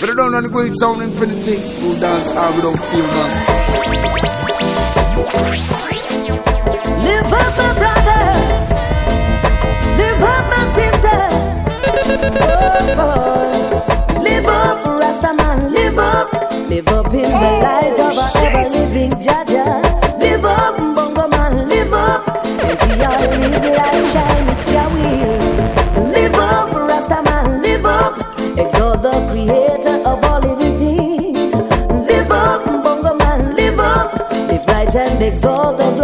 But I don't know the great sound infinity. Who dance how we don't feel none. Live up, my brother. Live up, my sister. Oh, boy. Live up, Rasta man. Live up. Live up in the oh, light of a ever living Jah Jah. Live up, Bongo man. Live up. And see our little light shine. It's your will. Live up, Rasta man. Live up. Exalt the creator and exalt the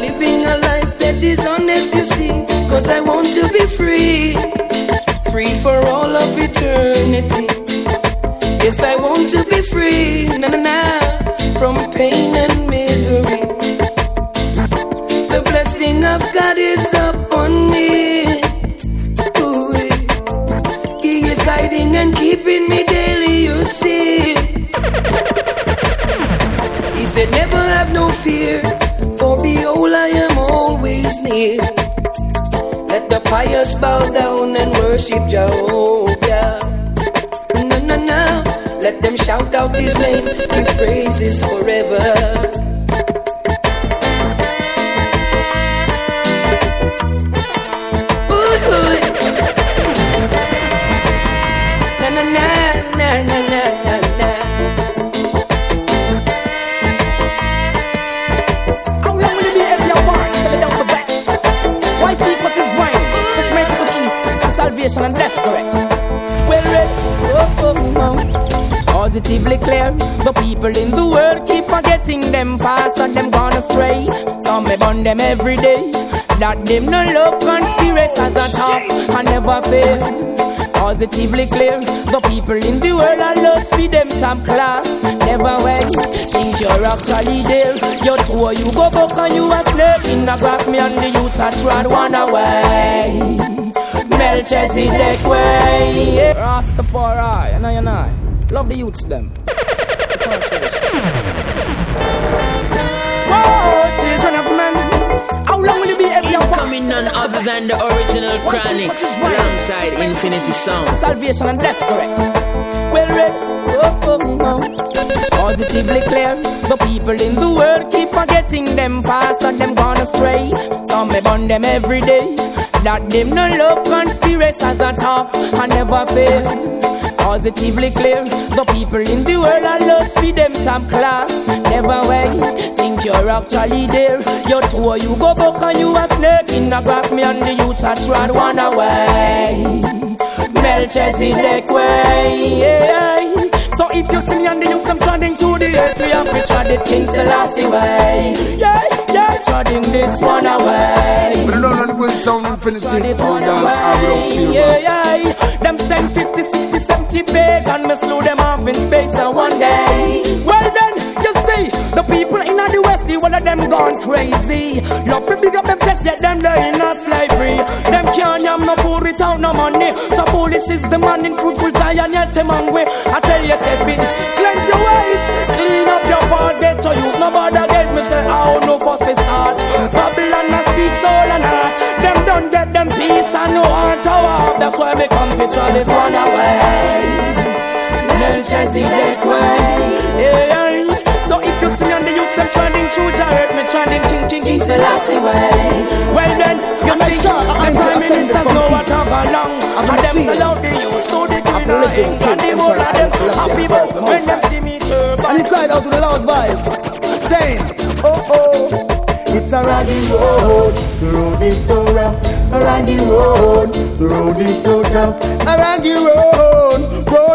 living a life that is honest, you see, cause I want to be free. Every day. That them no love conspiracies at top and never fail. Positively clear, the people in the world are lost for them top class. Never wait, think you're actually there. You two, you go back and you a snake in the grass. Me and the youth are trod one away. Melchizedek way. Rastafari, and I and I. Love the youths them. Incoming none other than the original Chronixx alongside Infinity Sound. salvation and desperate. Well read, oh, oh, oh. positively clear. The people in the world keep forgetting them past and them gone astray. Some may burn them every day. That them no love conspiracies at top I never fail. Positively clear, the people in the world are lost for them top class. Never wait, think you're actually there. You're two, you go back and you a snake in the grass. Me and the youths are trod one away. Melchizedek way. Yeah. So if you see me and the youth, I'm treading to the earth, we have to tread it King Selassie way. Yeah, yeah, treading this one away. But I don't know the sound infinity. All dance, I don't feel Yeah, yeah. Them send 50, 60, 70 big and me slew them off in space and one day. Well then, you see, the people in the west, one of them gone crazy. Love to big up them chest, yet them they in a slavery. Them can't yam no food without no money. So foolish is the man in fruitful Zion, yet them hungry. I tell you, Kevin, cleanse your ways, clean up your heart, get your youth. Nobody against me say, oh no, first we start. Babylon I speak soul and heart. Them don't get them peace and no heart to walk. That's why me come to try this one away. Yeah. So if you see on the youth, I'm trending through the earth, me trending King King King Selassie way. Well then, you I'm see, a son, the I'm prime ministers know what I go along, I'm and them sell out the youth, so the queen of England, the whole of them happy, the when them see me turban. And he cried out with a loud voice, saying, Oh oh, a raggy road. The road is so rough. A raggy road. The road is so tough. A raggy road.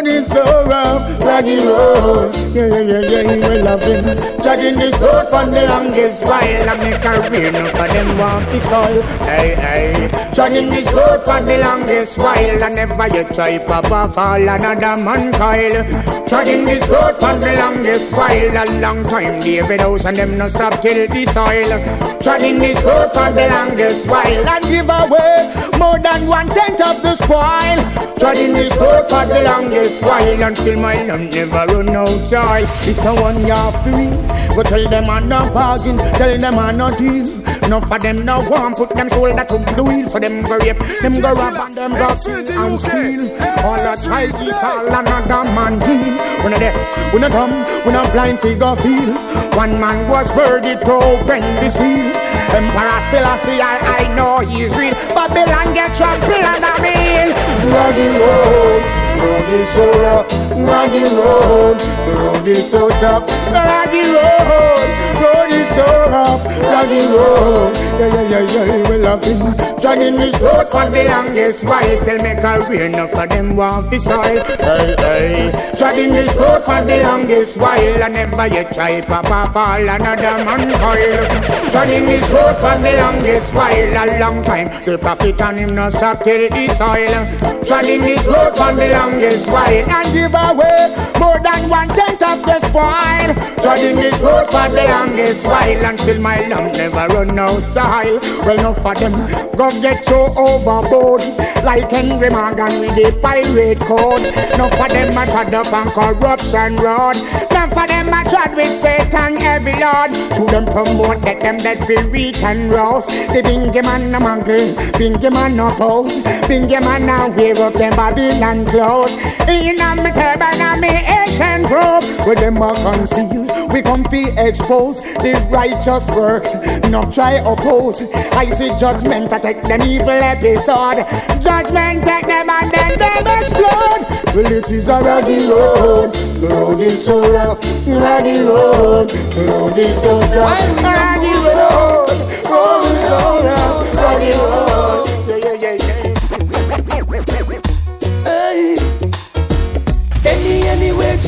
Is so rough. Raggy road. Yeah, yeah, yeah, yeah. He will love him. Dragging this road for the longest while. I make a rain for them want the soil. Hey, hey. Dragging this road for the longest while. I never yet try papa fall another man coil. Dragging this road for the longest while. A long time David House and them no stop till the soil. Treading this road for the longest while and give away more than one tenth of the spoil. Treading this road for the longest while until my land never run out joy. It's a one year free. Go tell them I'm not bargain, tell them I'm not deal. No of them no want put them shoulder to the wheel, so them go rape, them go rob and them go steal and steal. All a try it all another man deal. When a deaf, when a dumb, when a blind figure feel. One man was worthy to open the seal. Emperor Selassie, I, I know he's real. Babylon get trampled on the real. Raggy road, road is so rough. Raggy road, road is so tough. Raggy road, road is so rough. Raggy road, yeah yeah yeah yeah, we love him. Johnny this road for the longest while, still make a rain enough for them want the soil. Hey hey, Johnny this road for the longest while, I never yet try papa fall another man coil. Johnny this road for the longest while, a long time. The prophet and him no stop till the soil. Johnny this road for the longest while, and give away more than one tenth of the spoil. Johnny this road for the longest while, until my lamb never run out the oil. Well, enough for them go get you overboard, like Henry Morgan with the pirate code. Enough for them a trod up on corruption road. Enough for them a trod with Satan every lord. To them promote that them that feel weak and rouse. The bingy man no mangle, bingy man no pose, bingy man now wear up them Babylon clothes. In a me turban and me Asian robe, where them a conceal, we come fi expose the righteous works. No try oppose. I see judgment attack them evil episode. Judgment take them and then them explode. Well, it is a raggy road. The road is so rough. Raggy road. The road is so tough. Raggy road. Road is so rough.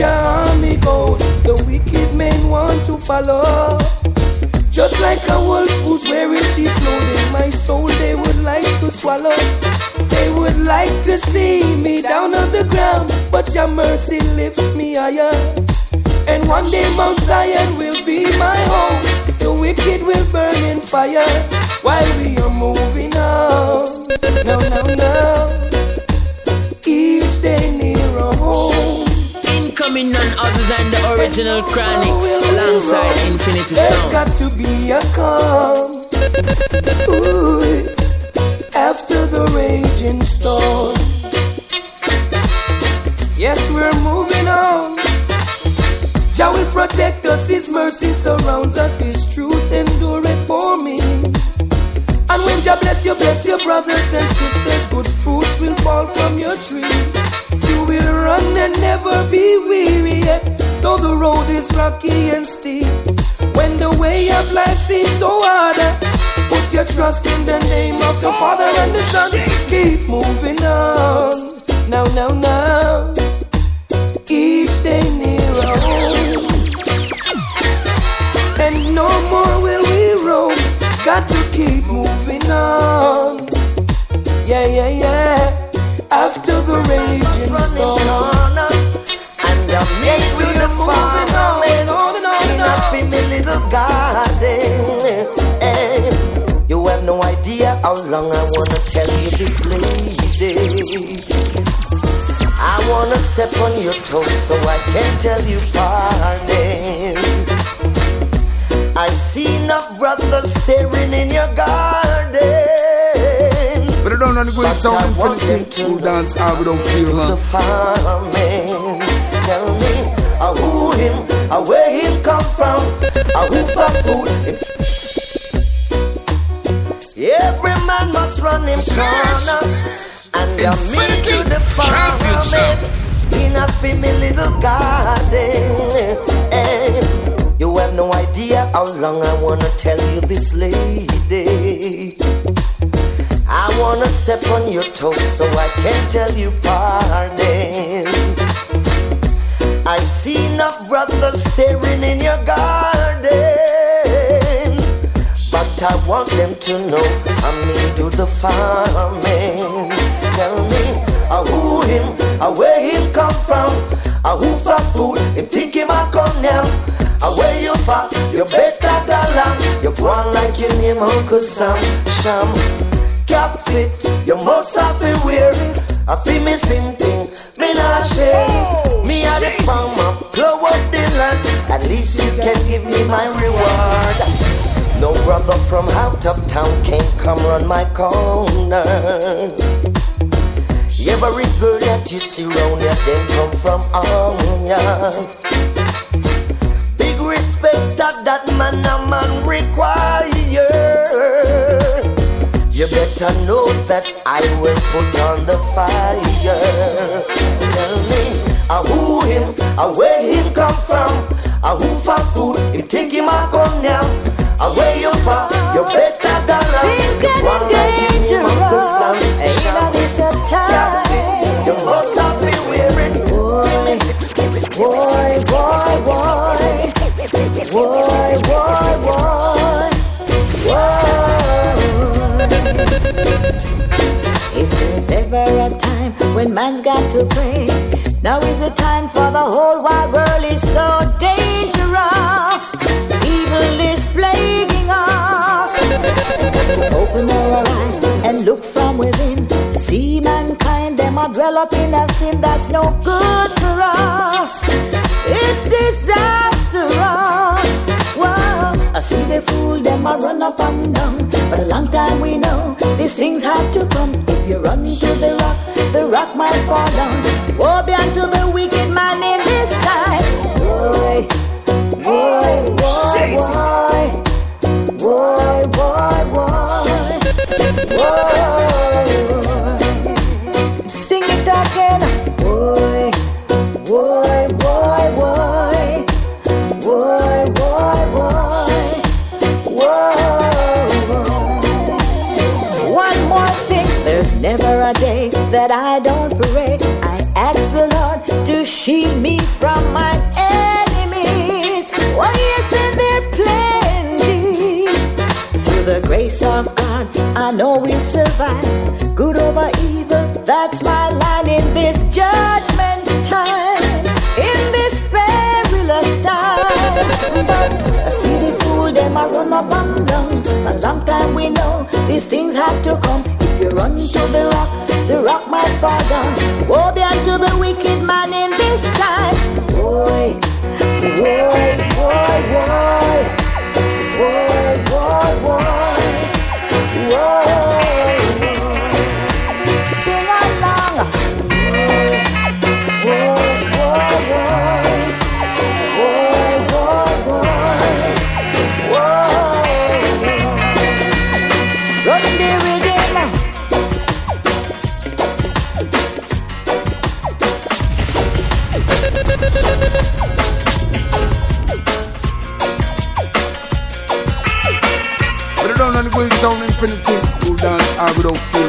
Army goes, the wicked men want to follow. Just like a wolf who's wearing cheap clothing, my soul they would like to swallow. They would like to see me down on the ground, but your mercy lifts me higher. And one day Mount Zion will be my home. The wicked will burn in fire while we are moving on. No, no, no. Each day home. Incoming none other than the original Chronixx alongside Infinity There's Sound. got to be a calm. Ooh, after the raging storm. Yes, we're moving on. Jah will protect us, His mercy surrounds us, His truth endureth for me. And when Jah bless you, bless your brothers and sisters, good fruit will fall from your tree. Run and never be weary yet, though the road is rocky and steep. When the way of life seems so hard, put your trust in the name of the Father and the Son. Keep moving on. Now, now, now. Each stay near home. And no more will we roam. Got to keep moving on. Yeah, yeah, yeah. After the raging storm. And I'm yes, we are moving on and on and on and on. In a little garden. You have no idea how long I wanna tell you this, lady. I wanna step on your toes so I can tell you pardon. I see enough brothers staring in your garden. But I don't know the good sound dance how we don't feel, The farming. Tell me, uh, who him, uh, where him come from, uh, who for food. Every man must run him corner. And I mean to the farming. In a family little garden. And you have no idea how long I wanna tell you this lady. I wanna step on your toes so I can tell you pardon. I see enough brothers staring in your garden, but I want them to know I mean do the farming. Tell me, uh, who him, uh, where him come from, uh, who for food, him think him a come now. Uh, where you for, you better go along. You go on like your name Uncle Sam, Sham cap fit, you must have to wear it. I feel me same thing, me not share. Oh, me a the farmer, plow up the land. At least you can give me my reward. No brother from out of town can come run my corner. Every girl that you see round here, they come from on ya. Big respect that that man a man require. You better know that I will put on the fire. Tell me, uh, who him, uh, where him come from, uh, who for food, him think him a come now. Uh, where you from, you better go now. Things You want like him, him the sun. dangerous. Ain't that it's a time? You must have been wearing. Boy, boy, boy. Boy, boy, man's got to pray, now is the time for the whole wide world is so dangerous. Evil is plaguing us. Open our eyes and look from within. See mankind, them a dwell up in a sin that's no good for us. It's disastrous. Wow, I see the fool, them a run up and down. But a long time we know these things have to come. If you run to the rock, the rock might fall down. Woe be unto the of God, I know we'll survive. Good over evil, that's my line in this judgment time. In this perilous time. I see the fool, them a run up and down. A long time we know these things have to come. If you run to the rock, the rock might fall down. Woe be unto the wicked man in this time. Boy, boy, boy. Boy, don't feel,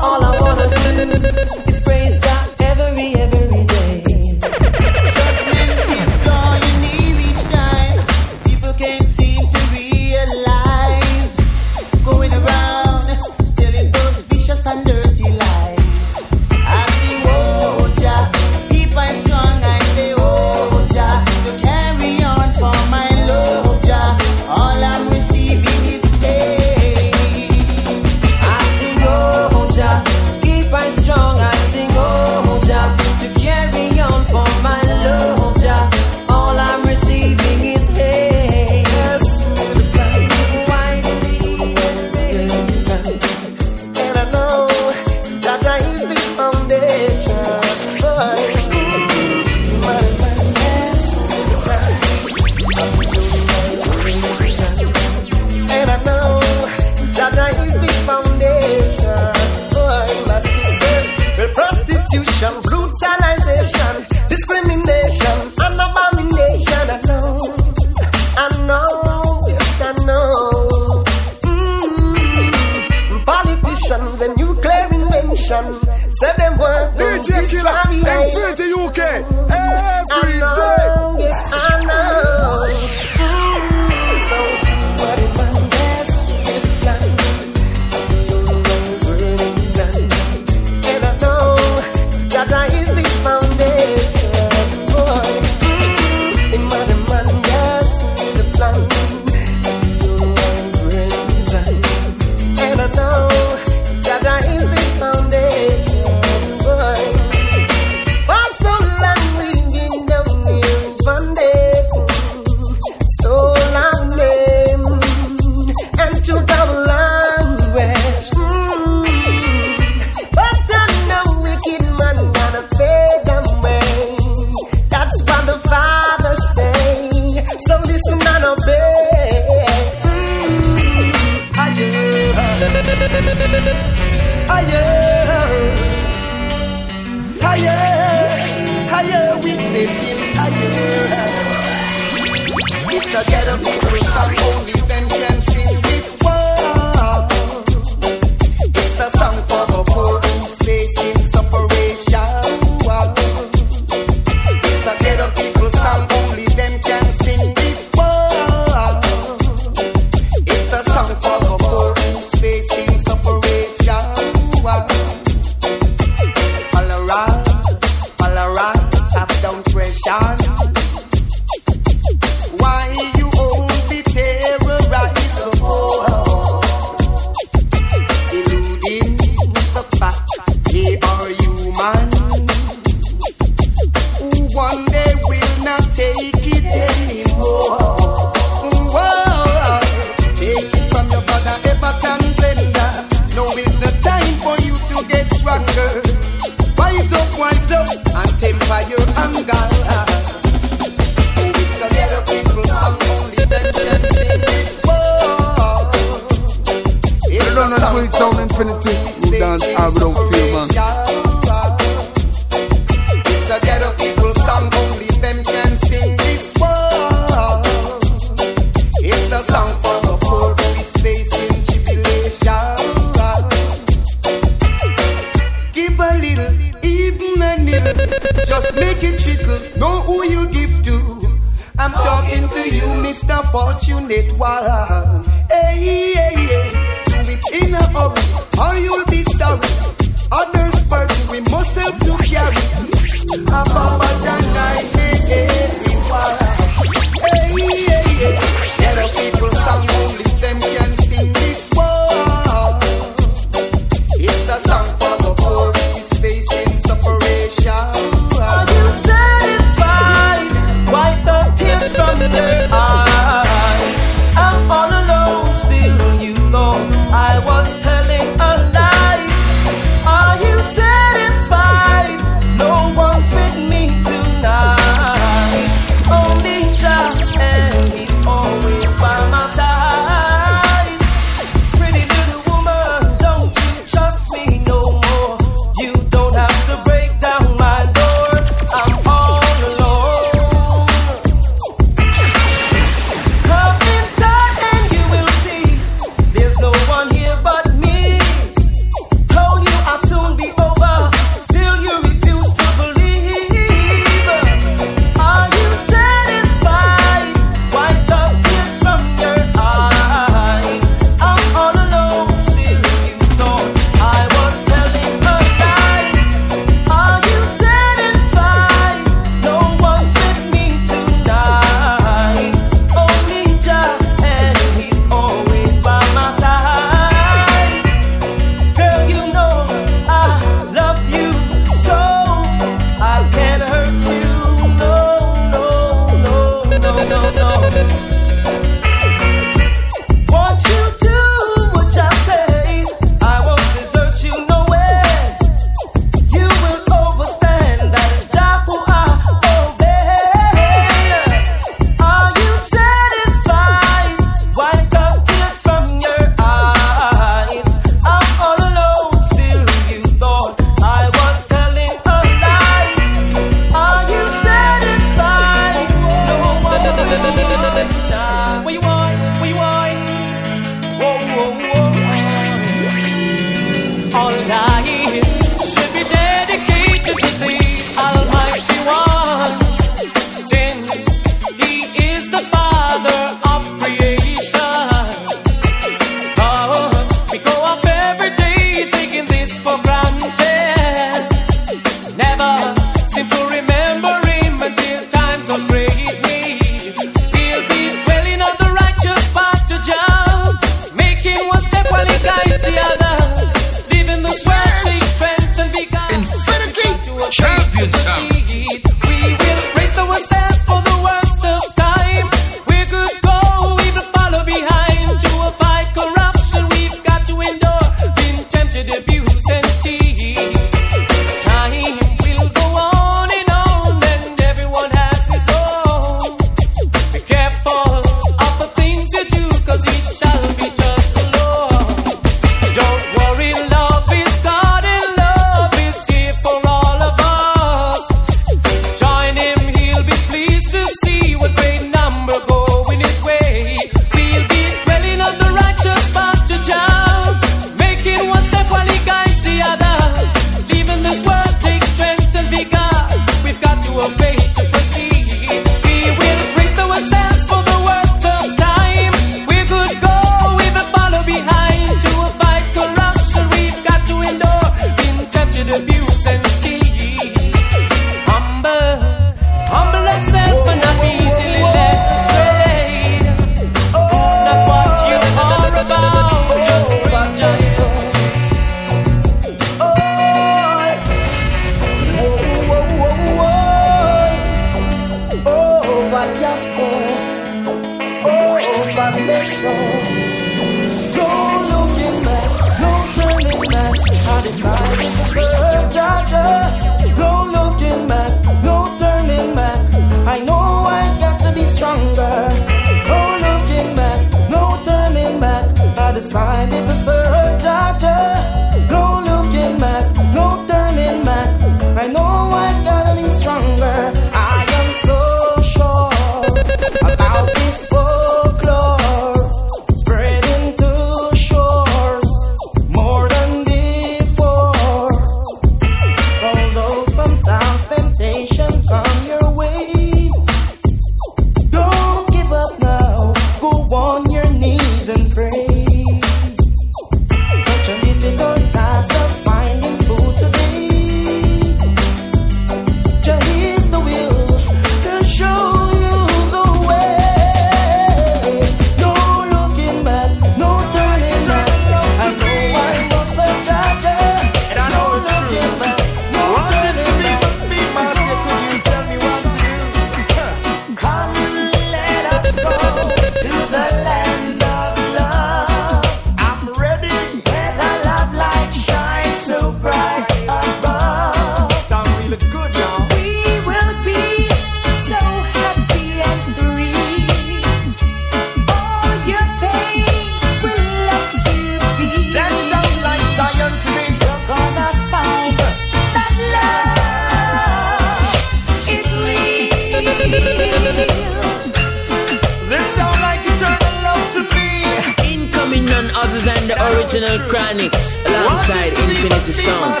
Original Chronixx alongside Infinity Sound.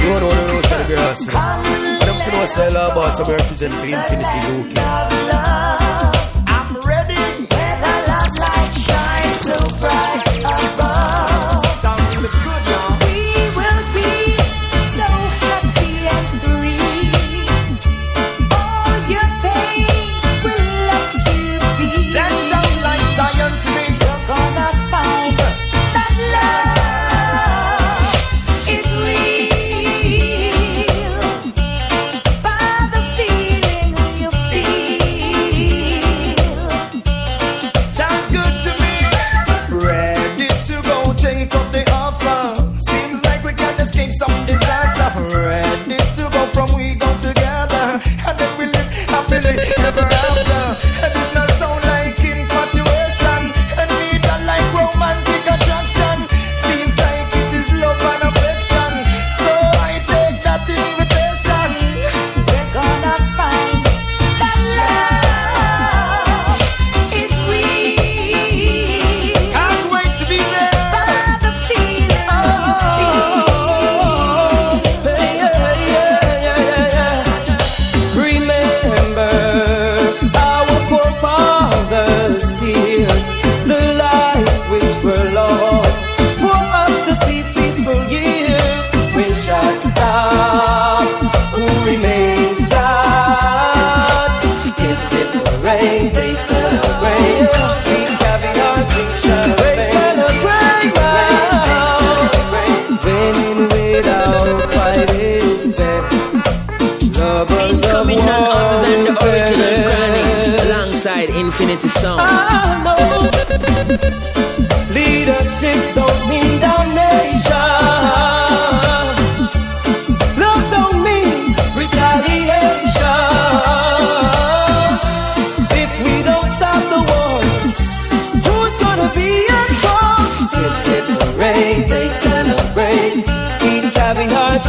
No, no, no, no, tell the girls. I don't know what's all about, so we represent for Infinity UK. I'm ready, Where the love light shine so bright.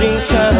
清晨。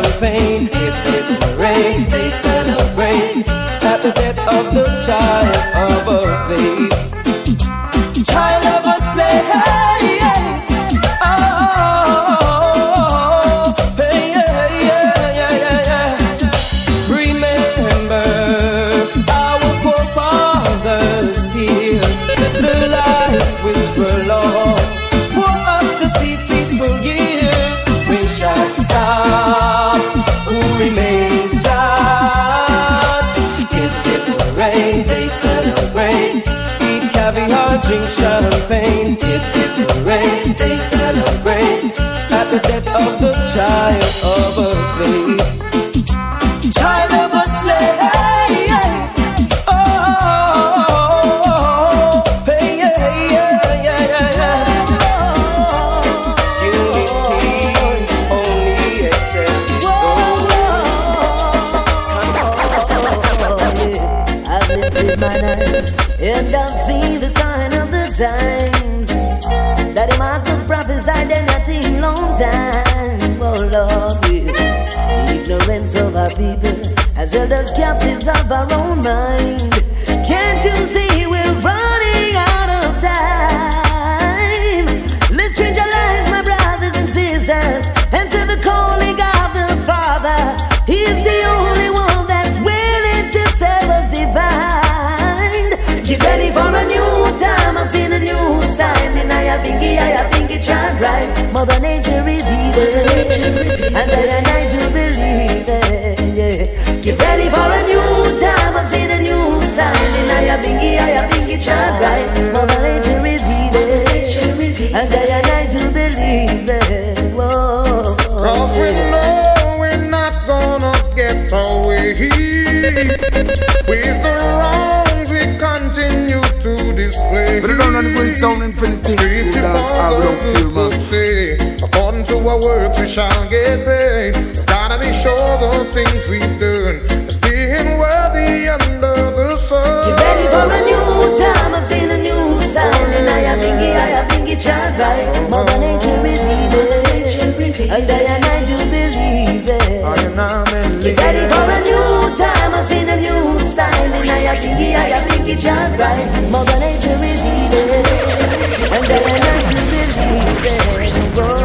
death of the child of a slave. People has held us captives of our own mind. Can't you see we're running out of time? Let's change our lives, my brothers and sisters, answer the calling of the Father. He is the only one that's willing to save us divine. Get ready for a new time. I've seen a new sign, and I think I think it shine bright. Mother Nature is it, and that and I and I think I think it shine bright. Mother Nature revealed it, and that and I do believe it. Whoa. Cause we know we're not gonna get away. With the wrongs we continue to display. Put it down on the great sound infinity. Street Who dance all Father without fear, say, according to our works we shall get paid. Gotta be sure the things we've done is being worthy the. Get ready for a new time. I've seen a new sign, and I think I think it shine bright. Mother Nature revealed it, and I and I do believe it. I and I Get ready for a new time. I've seen a new sign, and I think I think it shine bright. Mother Nature revealed it, and I and I do believe it.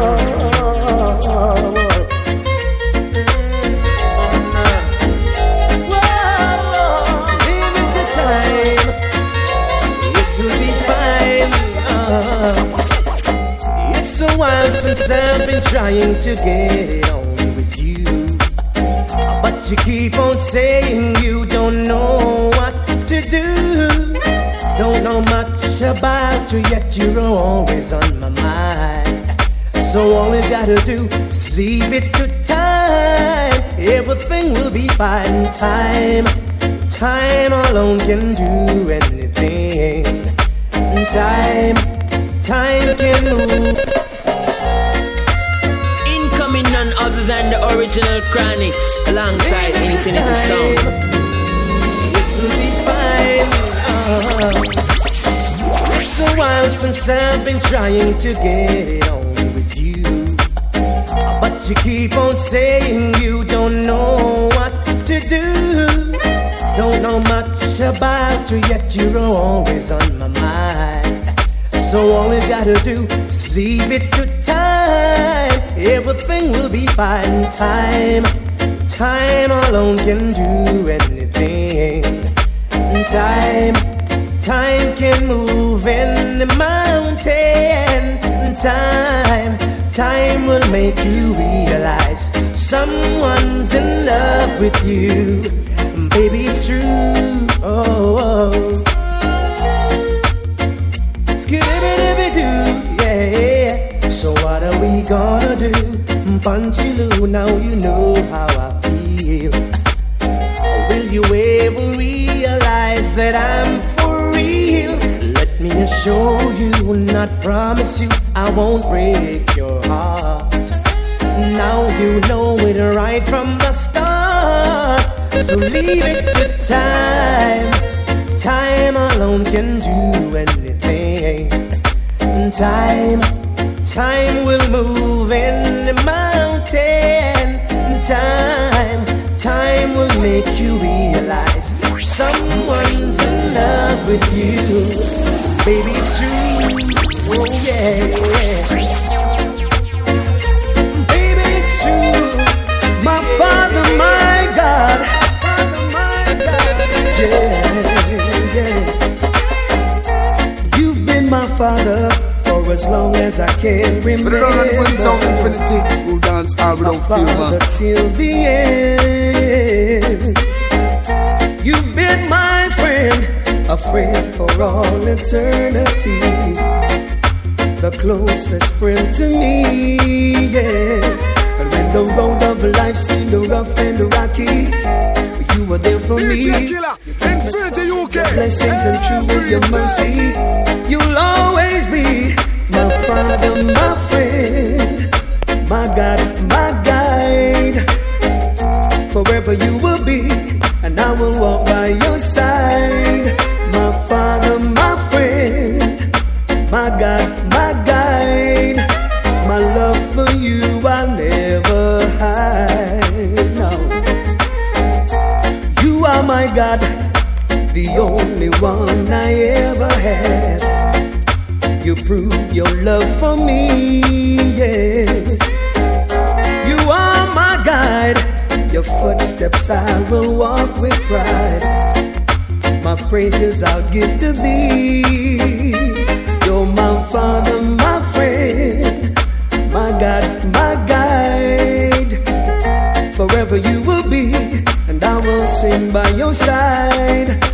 Since I've been trying to get on with you, but you keep on saying you don't know what to do. Don't know much about you, yet you're always on my mind. So all you gotta do is leave it to time. Everything will be fine. Time, time alone can do anything. Time, time can move. The original Chronixx alongside Infinity Sound. It will be fine. Uh, it's a while since I've been trying to get on with you. But you keep on saying you don't know what to do. Don't know much about you, yet you're always on my mind. So all you gotta do is leave it to. Everything will be fine. Time, time alone can do anything. Time, time can move in the mountain. Time, time will make you realize someone's in love with you. Baby, it's true. Oh, oh. oh. Punchiloo, now you know how I feel. Will you ever realize that I'm for real? Let me assure you, not promise you, I won't break your heart. Now you know it right from the start. So leave it to time. Time alone can do anything. Time, time will move in the mountain. Time, time will make you realize someone's in love with you. Baby, it's true. Oh, yeah, oh, yeah. Baby, it's true. My Father, my God. Yeah, yeah. You've been my Father as long as I can Put it down on the great sound remember. infinity. Who dance all without fear, till the end. You've been my friend, a friend for all eternity. The closest friend to me, yes. And when the road of life seemed rough and rocky, you were there for me. Infinity UK. Blessings and true with your mercy, be my father, my friend, my God, my guide. Forever you will be, and I will walk by your side. Prove your love for me. Yes, you are my guide. Your footsteps I will walk with pride. My praises I'll give to thee. You're my father, my friend, my God, my guide. Forever you will be, and I will sing by your side.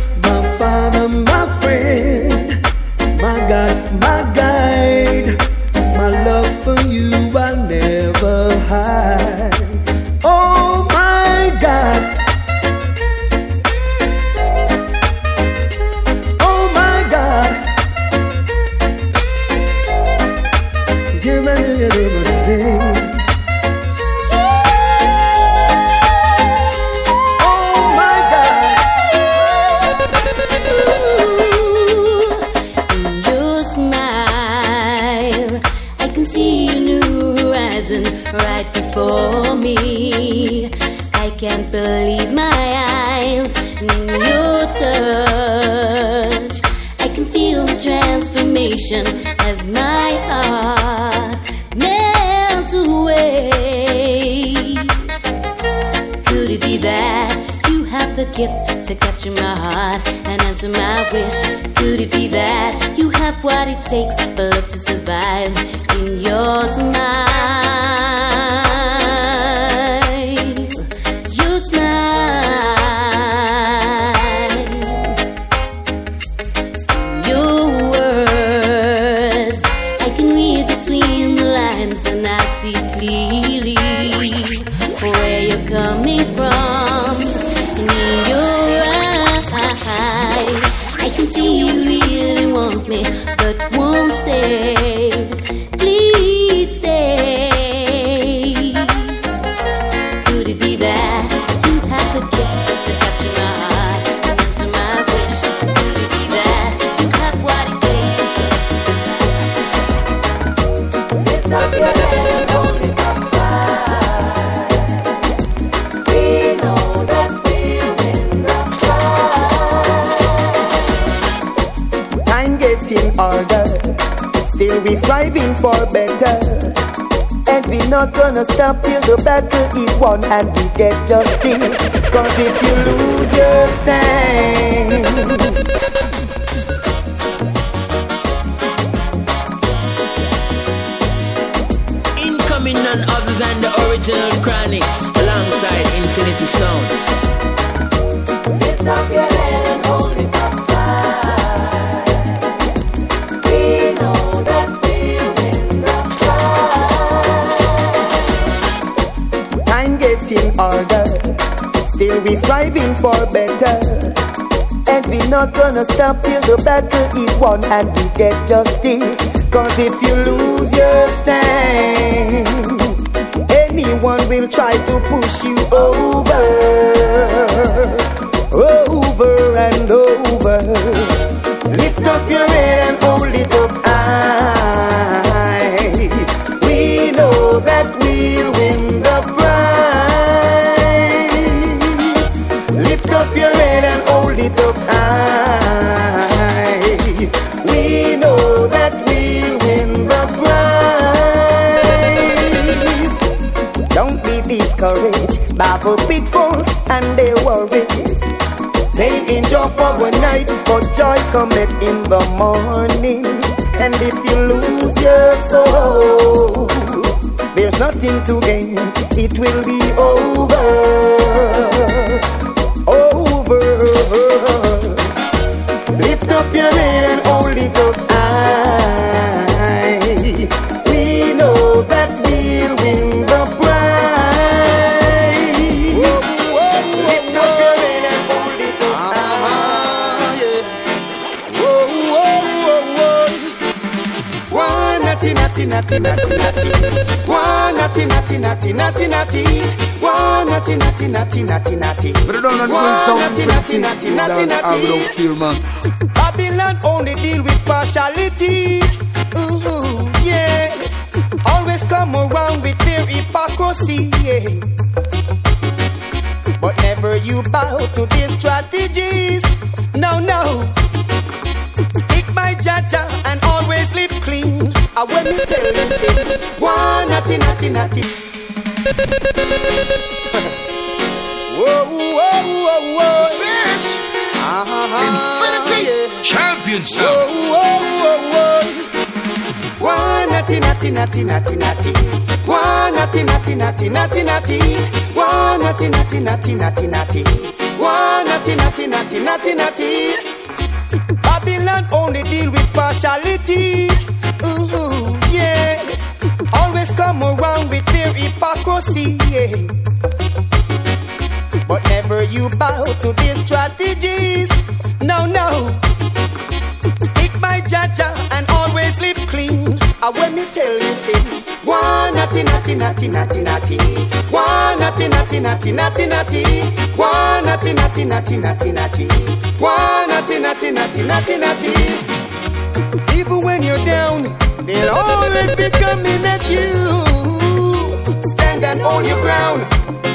Gonna stop till the battle is won and we get justice. Cause if you lose your stand, anyone will try to push you over, over and over. Lift up your head and hold it up for one night, but joy cometh in the morning. And if you lose your soul, there's nothing to gain. It will be over, over. Natty natty natty natty. One natty natty natty natty natty. One natty natty natty natty natty. But I don't know One sound natty natty natty natty I natty. don't feel man. Babylon only deal with partiality. Ooh, yes. Always come around with their hypocrisy. Yeah. But never you bow to their strategies. No, no. Stick by Jah Jah One natty natty natty. whoa whoa whoa whoa. Fish. Ah, Infinity yeah. champion Whoa whoa whoa whoa. One natty natty natty natty natty. One natty natty natty natty natty. One natty natty natty natty natty. One natty natty natty natty natty. Babylon only deal with partiality. Ooh, yes. Always come around with their hypocrisy. Yeah. But never you bow to their strategies. No, no. Stick by Jah Jah and always live clean. I when me tell you, say, one natty natty natty natty natty. One natty natty natty natty natty. One natty natty natty natty natty. One natty natty natty natty natty. Even when you're down, they'll always be coming at you. Stand and hold your ground.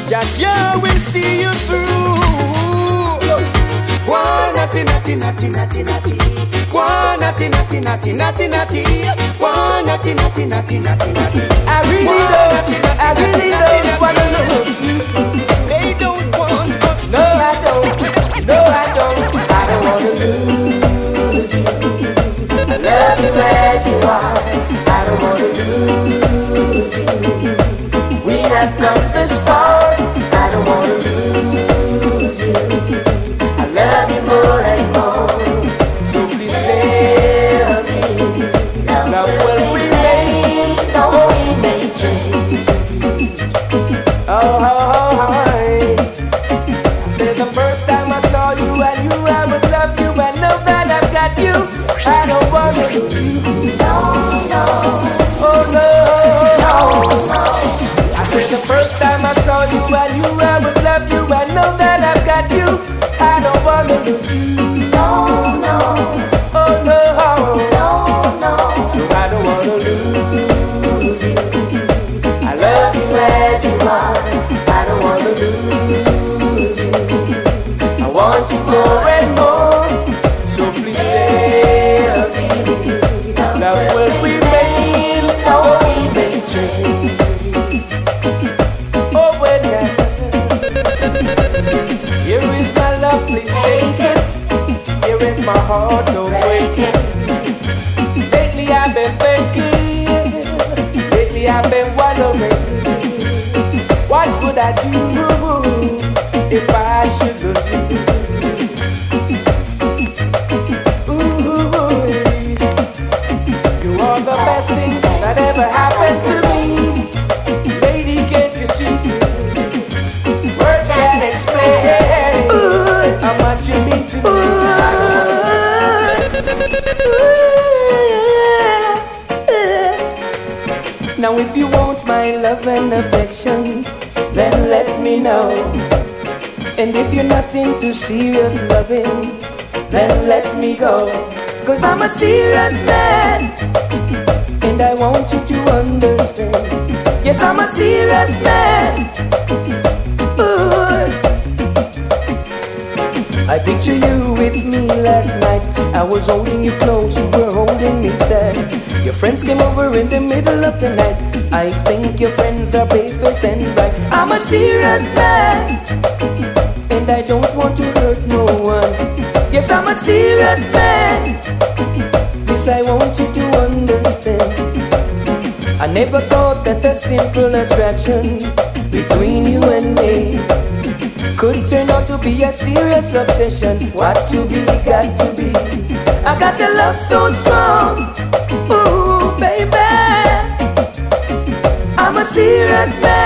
Jah Jah will see you through. One natty natty natty natty natty. One natty natty natty natty natty. One natty natty natty natty natty. I really don't, I really natty, don't wanna natty. They don't want us. No, I don't. I don't wanna lose you. We have come this far. And if you're not into serious loving, then let me go. Cause I'm a serious man, and I want you to understand. Yes, I'm a serious man. Ooh. I picture you with me last night. I was holding you close, you were holding me tight. Your friends came over in the middle of the night. I think your friends are bareface and right. I'm a serious man, and I don't want to hurt no one. Yes, I'm a serious man. This I want you to understand. I never thought that the simple attraction between you and me could turn out to be a serious obsession. What to be, got to be. I got the love so strong. Ooh, baby. I'm a serious man.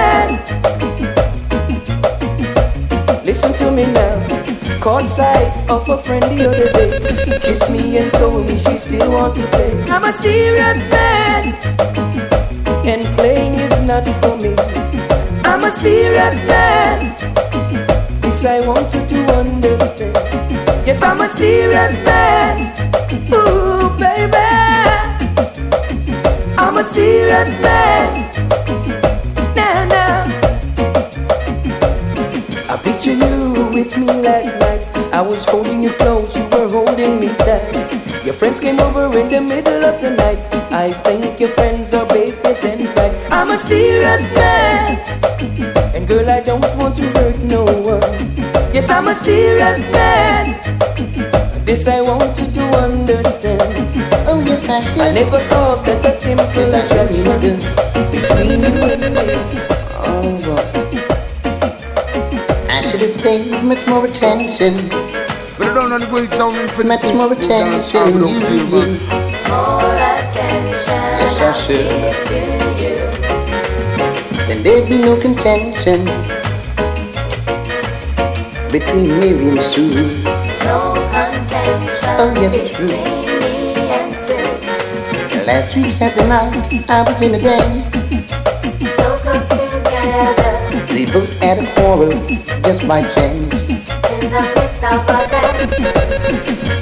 Listen to me now. Caught sight of a friend the other day. Kissed me and told me she still want to play. I'm a serious man. And playing is not for me. I'm a serious man. This I want you to understand. Yes, I'm a serious man. Ooh, baby. I'm a serious man. You with me last night. I was holding you close, you were holding me tight. Your friends came over in the middle of the night. I think your friends are babies and back. I'm a serious man. And girl, I don't want to hurt no one. Yes, I'm a serious man. This I want you to understand. Oh, yes, I should. I never thought that a simple attraction between you and me. Should much more attention. But I don't know the great sound infinity. Much more attention I than don't you feel man. More attention Yes, I should. give to you. Then there'd be no contention between me and Sue. No contention Oh, yes, true. between me and Sue. Last week Saturday night, I was in the gang. So close together They both had a quarrel just by chance. in the midst of our dance.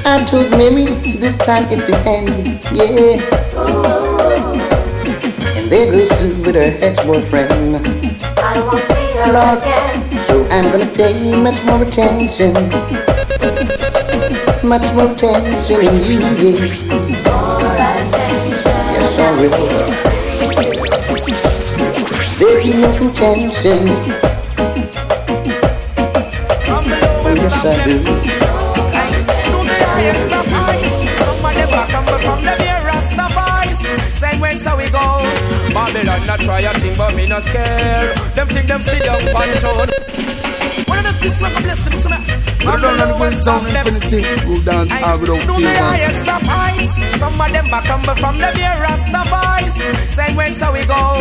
I told Mary this time it depends, yeah. Ooh, And there goes Sue with her ex-boyfriend. I won't see her Lord. again. So I'm gonna pay much more attention. Much more attention than you give. More attention Yes, I will. There'll be no contention. Same way so we go. Babylon not try a thing, but me not scared. Them think them sit down control. One of the this way bless them, so I don't know the great sound infinity. Who dance all without to feel the. Some of them coming from the mere Rasta boys. Same way so we go.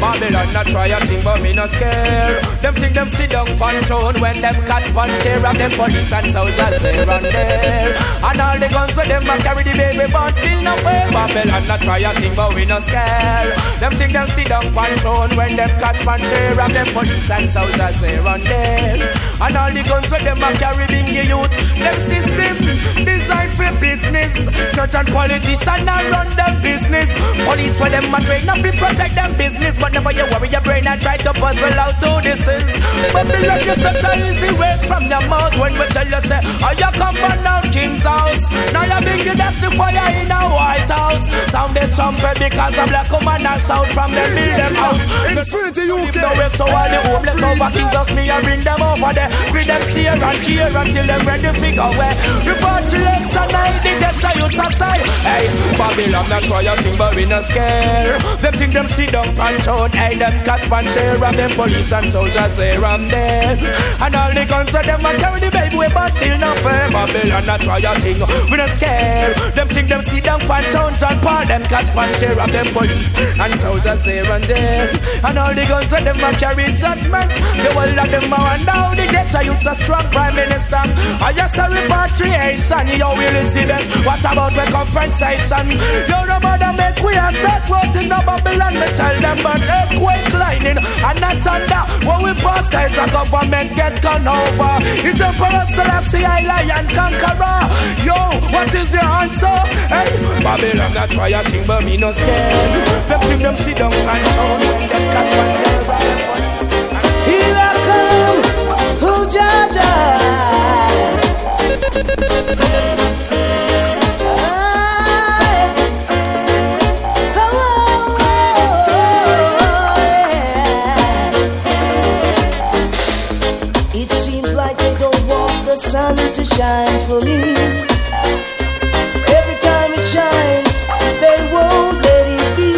Babylon not try a thing, but me not scared. Them think them sit down control when them catch one chair of them police and soldiers they run there. And all the guns with them a carry the baby but still not pay. Babylon not try a thing, but we not scared. Them think them sit down control when them catch one chair of them police and soldiers they run there. And all the guns with them a carry big youth. Them system designed for business. Church and politicians a run them business. Police for them a train up to protect them business. But never you worry your brain and try to puzzle out who this is. Babylon used to tell easy words from your mouth when we tell you say, oh you come burn down King's house. Now you bring the fire in a White House. Sound the trumpet because a black woman a sound from them build them house. Infinity UK. Now we so all the homeless over Kings just me I bring them over there. Bring them steer and cheer until them ready go where. Repatriation night, the death of youth outside. Hey, Babylon not try a thing but we not scare. Them think them sit down and shout. Hey, them catch one share and them police and soldiers here and there. And all the guns of them a carry the baby way but still not fair. Babylon not try a thing, we not scare. Them think them sit down and shout and part them catch one share of them police and soldiers here and there. And all the guns of them a carry judgments. The whole of them a wonder how the ghetto youths a strong prime minister. I just a repatriation, you will see that. What about the compensation? You no bother make we a start voting the Babylon. Me tell them but earthquake lightning and not thunder. When we pass times the government get gone over. It's a Selassie I lion conqueror. Yo, what is the answer? Hey, Babylon not try a thing but me no scared. Them think them sit down and shout when them catch one terror. Here I come, oh Jah Jah. Shine for me. Every time it shines, they won't let it be.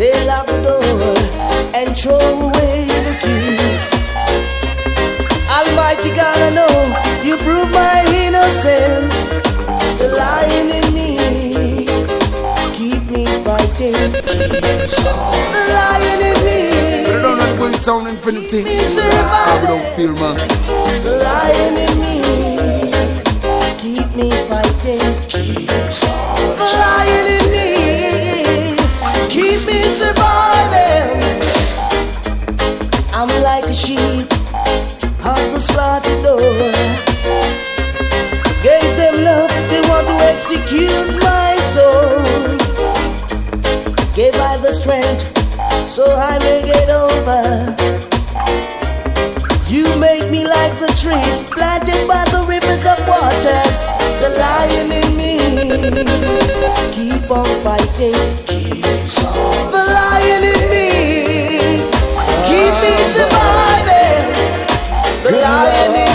They lock the door and throw away the keys. Almighty God, I know you prove my innocence. The lion in me, keep me fighting. The lion sound infinity. All without feel man. On fighting. The lion in me, keep me surviving. The lion in me,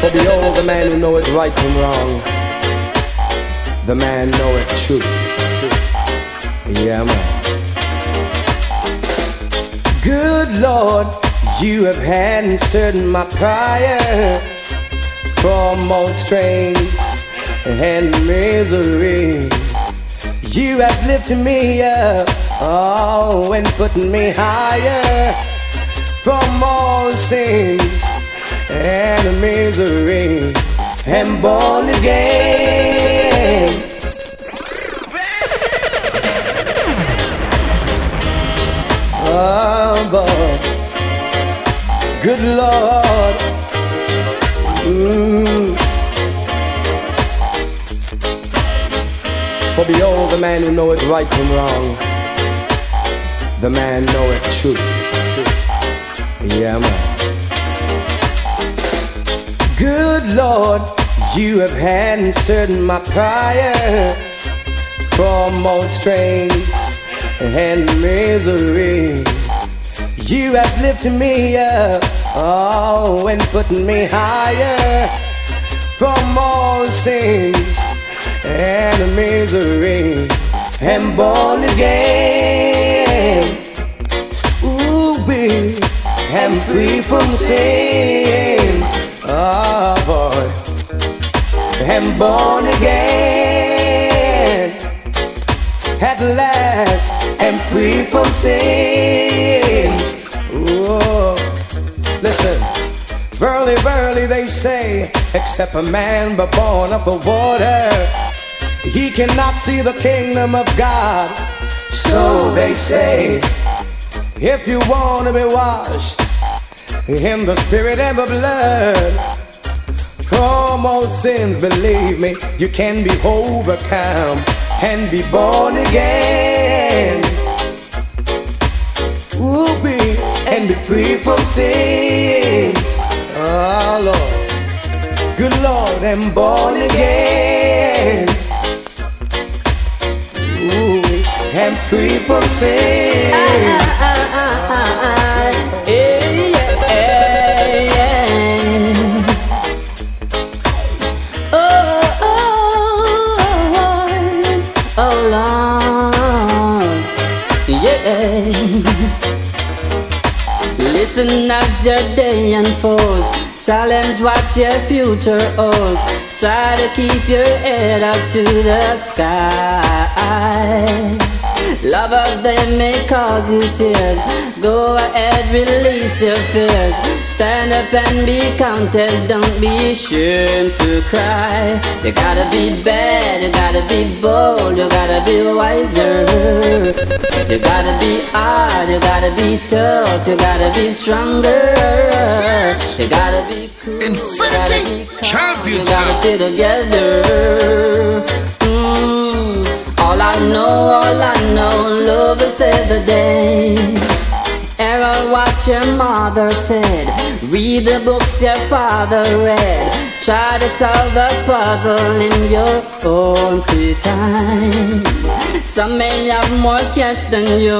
For behold the man who knoweth right from wrong. The man knoweth truth. Yeah, man. Good Lord, you have answered my prayer from all strains and misery. You have lifted me up, oh, and put me higher from all sins and misery. And born again. Oh. Good Lord. Mm. For behold, the man who knoweth right from wrong, the man knoweth truth. Yeah, man. Good Lord, you have answered my prayer from all strains and misery. You have lifted me up, oh, and putting me higher from all sins and misery. And born again, ooh, we am free from sin. Oh boy, am born again. At last, am free from sins. They say, except a man but born of the water, he cannot see the kingdom of God. So they say, if you want to be washed in the spirit and the blood, from all sins, believe me, you can be overcome and be born again. And be free from sins. Oh Lord, good Lord, I'm born again. Ooh, I'm free from sin. All along, yeah. Listen as your day unfolds. Challenge what your future holds. Try to keep your head up to the sky. Lovers, they may cause you tears. Go ahead, release your fears. Stand up and be counted. Don't be ashamed to cry. You gotta be bad, you gotta be bold, you gotta be wiser. You gotta be hard, you gotta be tough, you gotta be stronger. You gotta be cool, Infinity Championship. You gotta stay together. Mm. All I know, all I know, love save the day. Error what your mother said. Read the books your father read. Try to solve the puzzle in your own free time. Some may have more cash than you,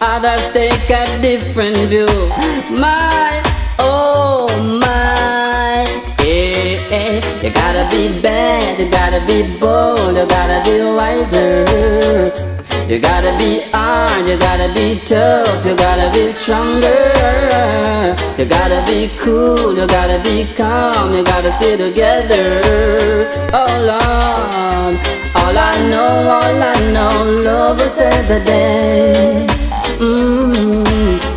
others take a different view. My, oh my, eh, eh. You gotta be bad, you gotta be bold, you gotta be wiser. You gotta be hard, you gotta be tough, you gotta be stronger. You gotta be cool, you gotta be calm, you gotta stay together. Oh Lord, all I know, all I know, love save the day. Mm. Oh,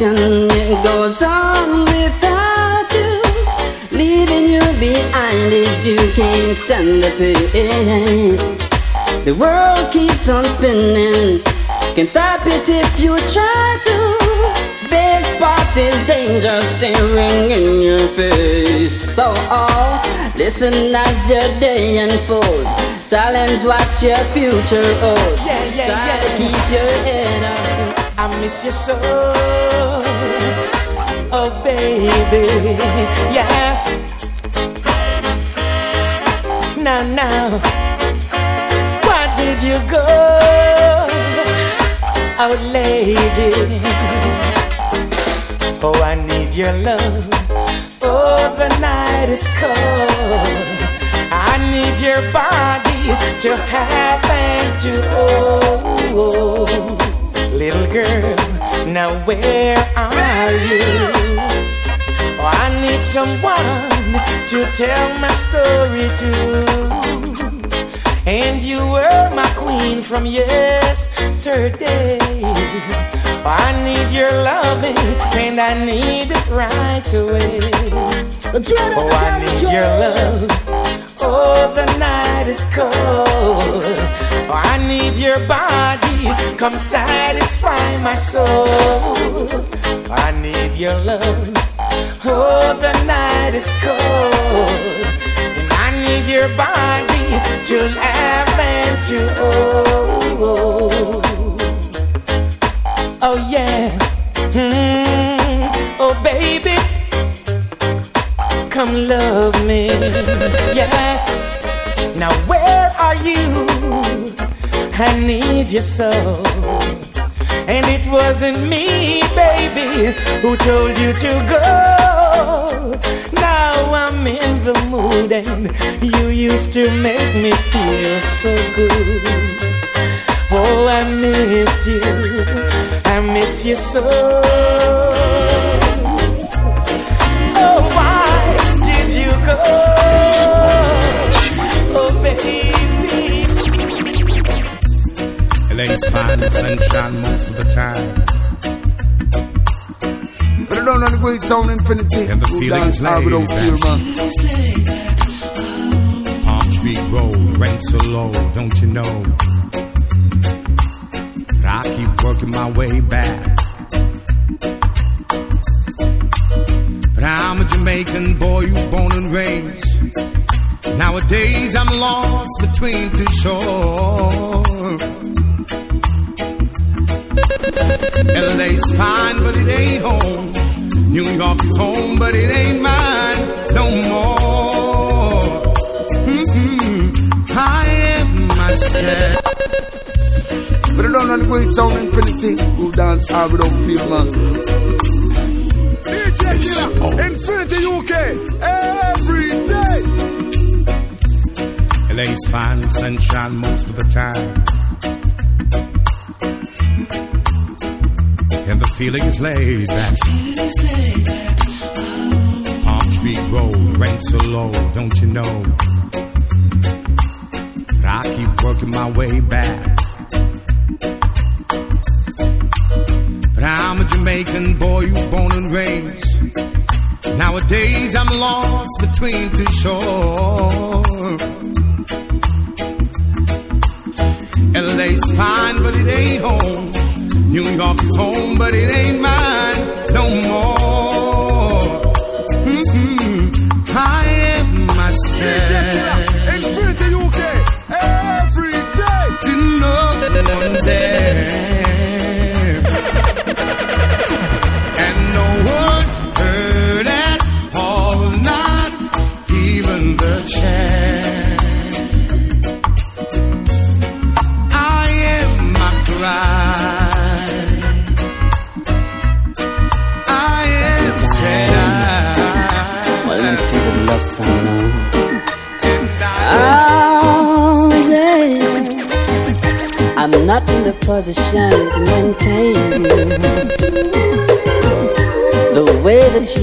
question, it goes on without you, leaving you behind if you can't stand the pace. The world keeps on spinning, Can't stop it if you try to. Best part is danger staring in your face. So, oh, listen as your day unfolds. Challenge what your future holds. Yeah, yeah, Try yeah. to keep your head. I miss you so, oh baby, yes. Now, now, why did you go, oh lady? Oh, I need your love. Oh, the night is cold. I need your body to have and to hold. Little girl, now where are you? Oh, I need someone to tell my story to. And you were my queen from yesterday. Oh, I need your loving, and I need it right away. Oh, I need your love. Oh, the night is cold. Oh, I need your body. Come satisfy my soul. I need your love. Oh, the night is cold. And I need your body to laugh and to oh. Oh, yeah. Mm. Oh, baby come love me. Yeah. Now where are you? I need you so. And it wasn't me, baby, who told you to go. Now I'm in the mood and you used to make me feel so good. Oh, I miss you. I miss you so. LA's fine and sunshine most of the time. But I don't know the great sound infinity. And the feeling is laid fear. Palm Tree Road, rent so low, don't you know? But I keep working my way back. But I'm a Jamaican boy who's born and raised. Nowadays I'm lost between two shores. LA's fine, but it ain't home. New York is home, but it ain't mine no more. Mm-mm. I am myself. But I don't know the great sound infinity who dance all without feel, man. DJ Killer, Infinity UK, every day. LA's fine, sunshine most of the time. Feeling is laid back. Palm Tree Road, rent so low, don't you know? But I keep working my way back. But I'm a Jamaican boy who's born and raised. Nowadays I'm lost between two shores. LA's fine, but it ain't home. New York is home, but it ain't mine no more. Mm-mm. I am myself.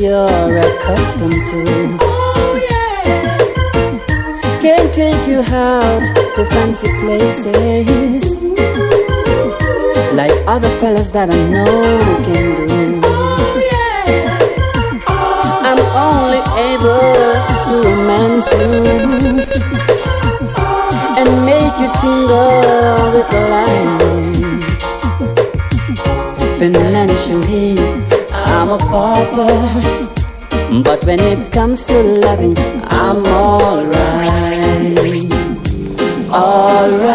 you're accustomed to. Oh, yeah. Can't take you out to fancy places like other fellas that I know can do. Oh, yeah. I'm only able to romance you and make you tingle with the light. Financially, I'm a pauper. When it comes to loving, I'm alright. Alright.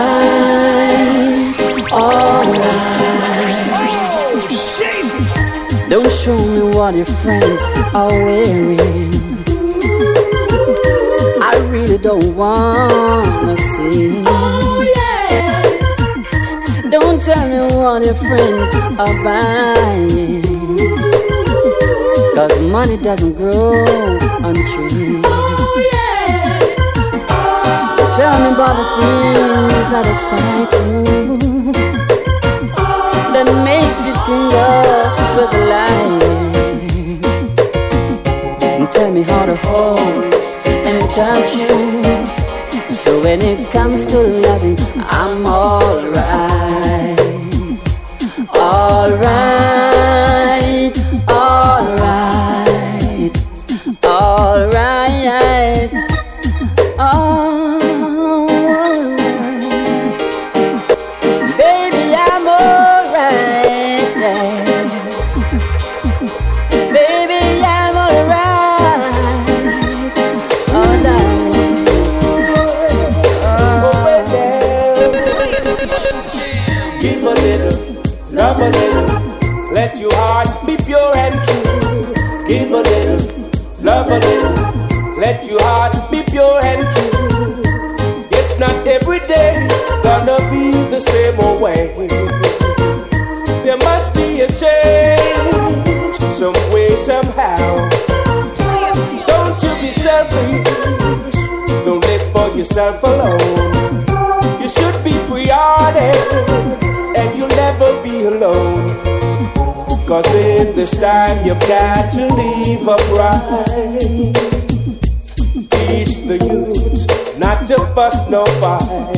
Alright. Oh, Don't show me what your friends are wearing. I really don't wanna see. Oh, yeah. Don't tell me what your friends are buying. Cause money doesn't grow on trees. Oh, yeah. oh, Tell me about the things that excite you. That makes you tingle with life. And tell me how to hold and touch you. So when it comes to loving bust nobody.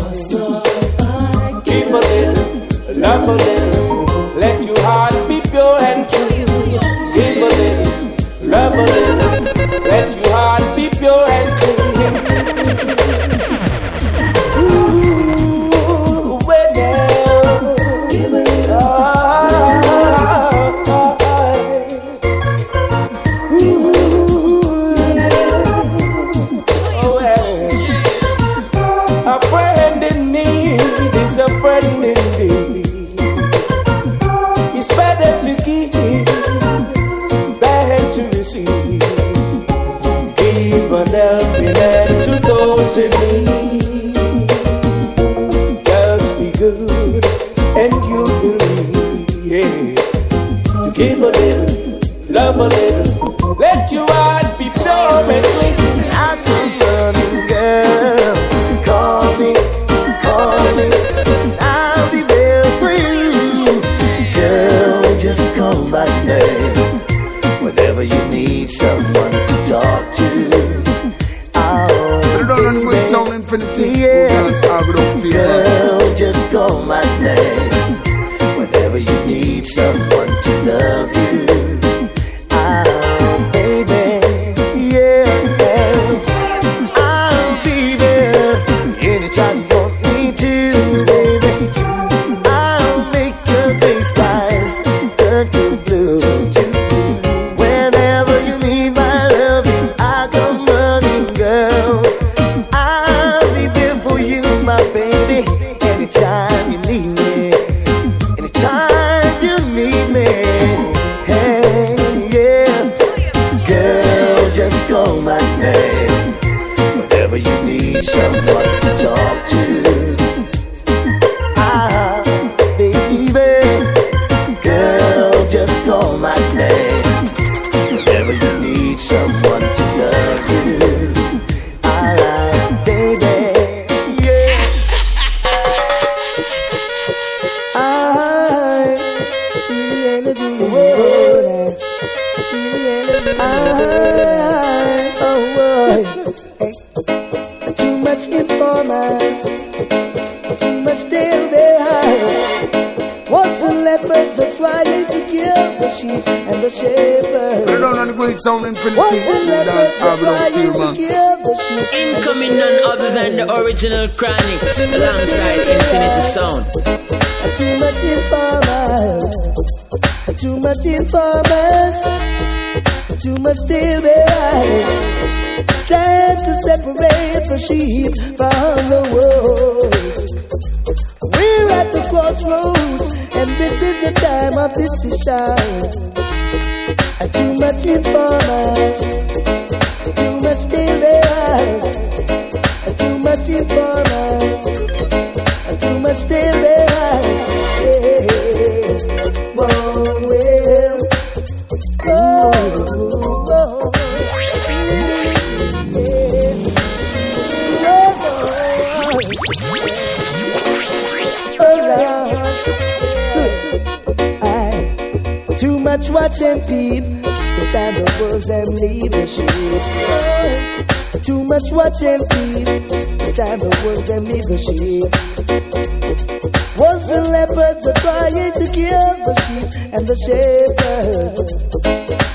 And leopards are trying to kill the sheep and the shepherds.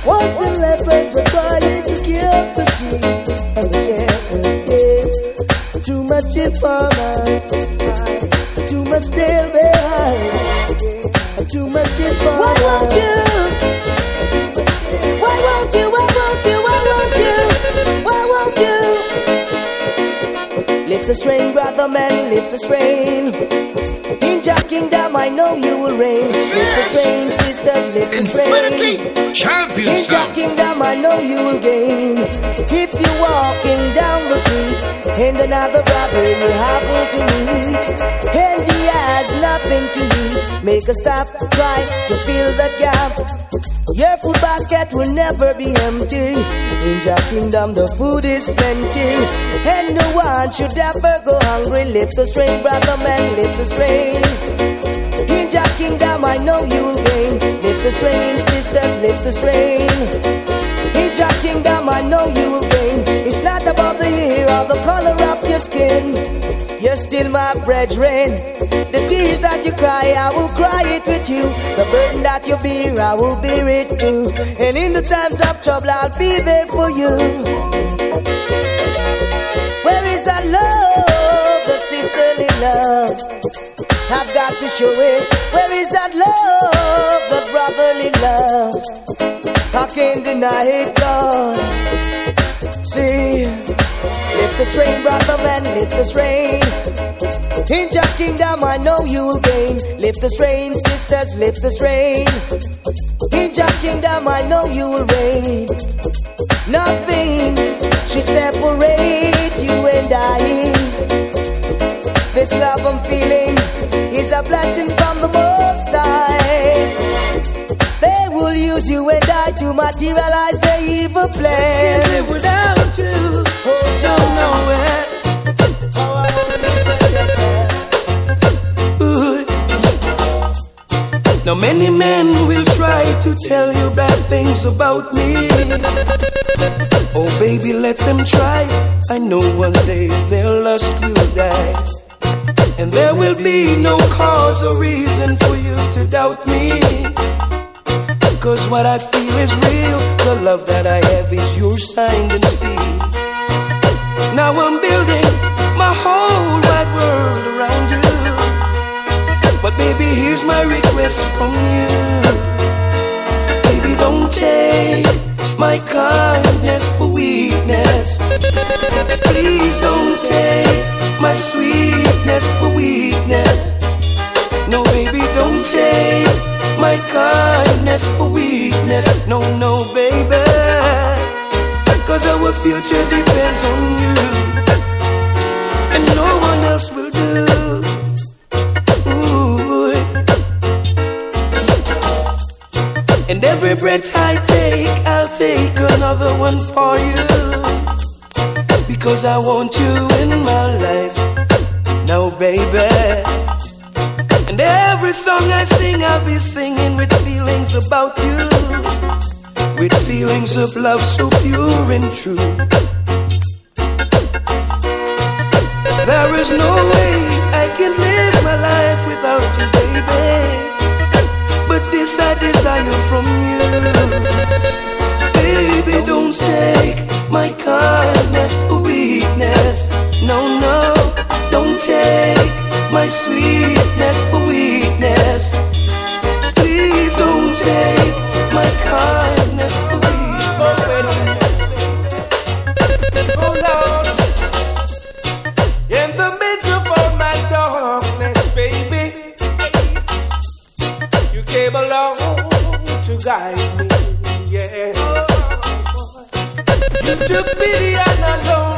Wolves and leopards are trying to kill the sheep and the shepherds. Yes. Too much informers. Too much behind. Too much informers. Why won't you? Why won't you? Why won't you? Why won't you? Why won't you? Lift the strain, brother man, lift the strain. Kingdom, I know you will reign. Lift the strain, sisters, lift the strain. Champion In your kingdom, I know you will gain. If you're walking down the street and another brother you happen to meet, and he has nothing to eat, make a stop, try to fill that gap. Your food basket will never be empty. In your kingdom, the food is plenty. And no one should ever go hungry. Lift the strain, brother man, lift the strain. In your kingdom, I know you will gain. Lift the strain, sisters, lift the strain. In your kingdom, I know you will gain. It's not about the hair or the color of your skin. You're still my brethren. The tears that you cry, I will cry it with you. The burden that you bear, I will bear it too. And in the times of trouble, I'll be there for you. Where is that love, the sisterly love? I've got to show it. Where is that love, the brotherly love? I can't deny it, God. See, lift the strain, brother man, lift the strain. In your kingdom, I know you will gain. Lift the strain, sisters, lift the strain. In your kingdom, I know you will reign. Nothing should separate you and I. This love I'm feeling is a blessing from the Most High. They will use you and I to materialize their evil plans. Can't live without Now many men will try to tell you bad things about me. Oh baby, let them try. I know one day their lust will die. And there will be no cause or reason for you to doubt me. Cause what I feel is real. The love that I have is your signed and sealed. Now I'm building my whole wide world around you. But baby, here's my request from you. Baby, don't take my kindness for weakness. Please don't take my sweetness for weakness. No, baby, don't take my kindness for weakness. No, no, baby. Cause our future depends on you. And no one else will do. And every breath I take, I'll take another one for you. Because I want you in my life. Now, baby. And every song I sing, I'll be singing with feelings about you. With feelings of love so pure and true. There is no way I can live my life without you, baby this I desire from you. Baby, don't take my kindness for weakness. No, no, don't take my sweetness for weakness. Please don't take my kindness for weakness. Oh, no. Guide me. Yeah. You took pity I know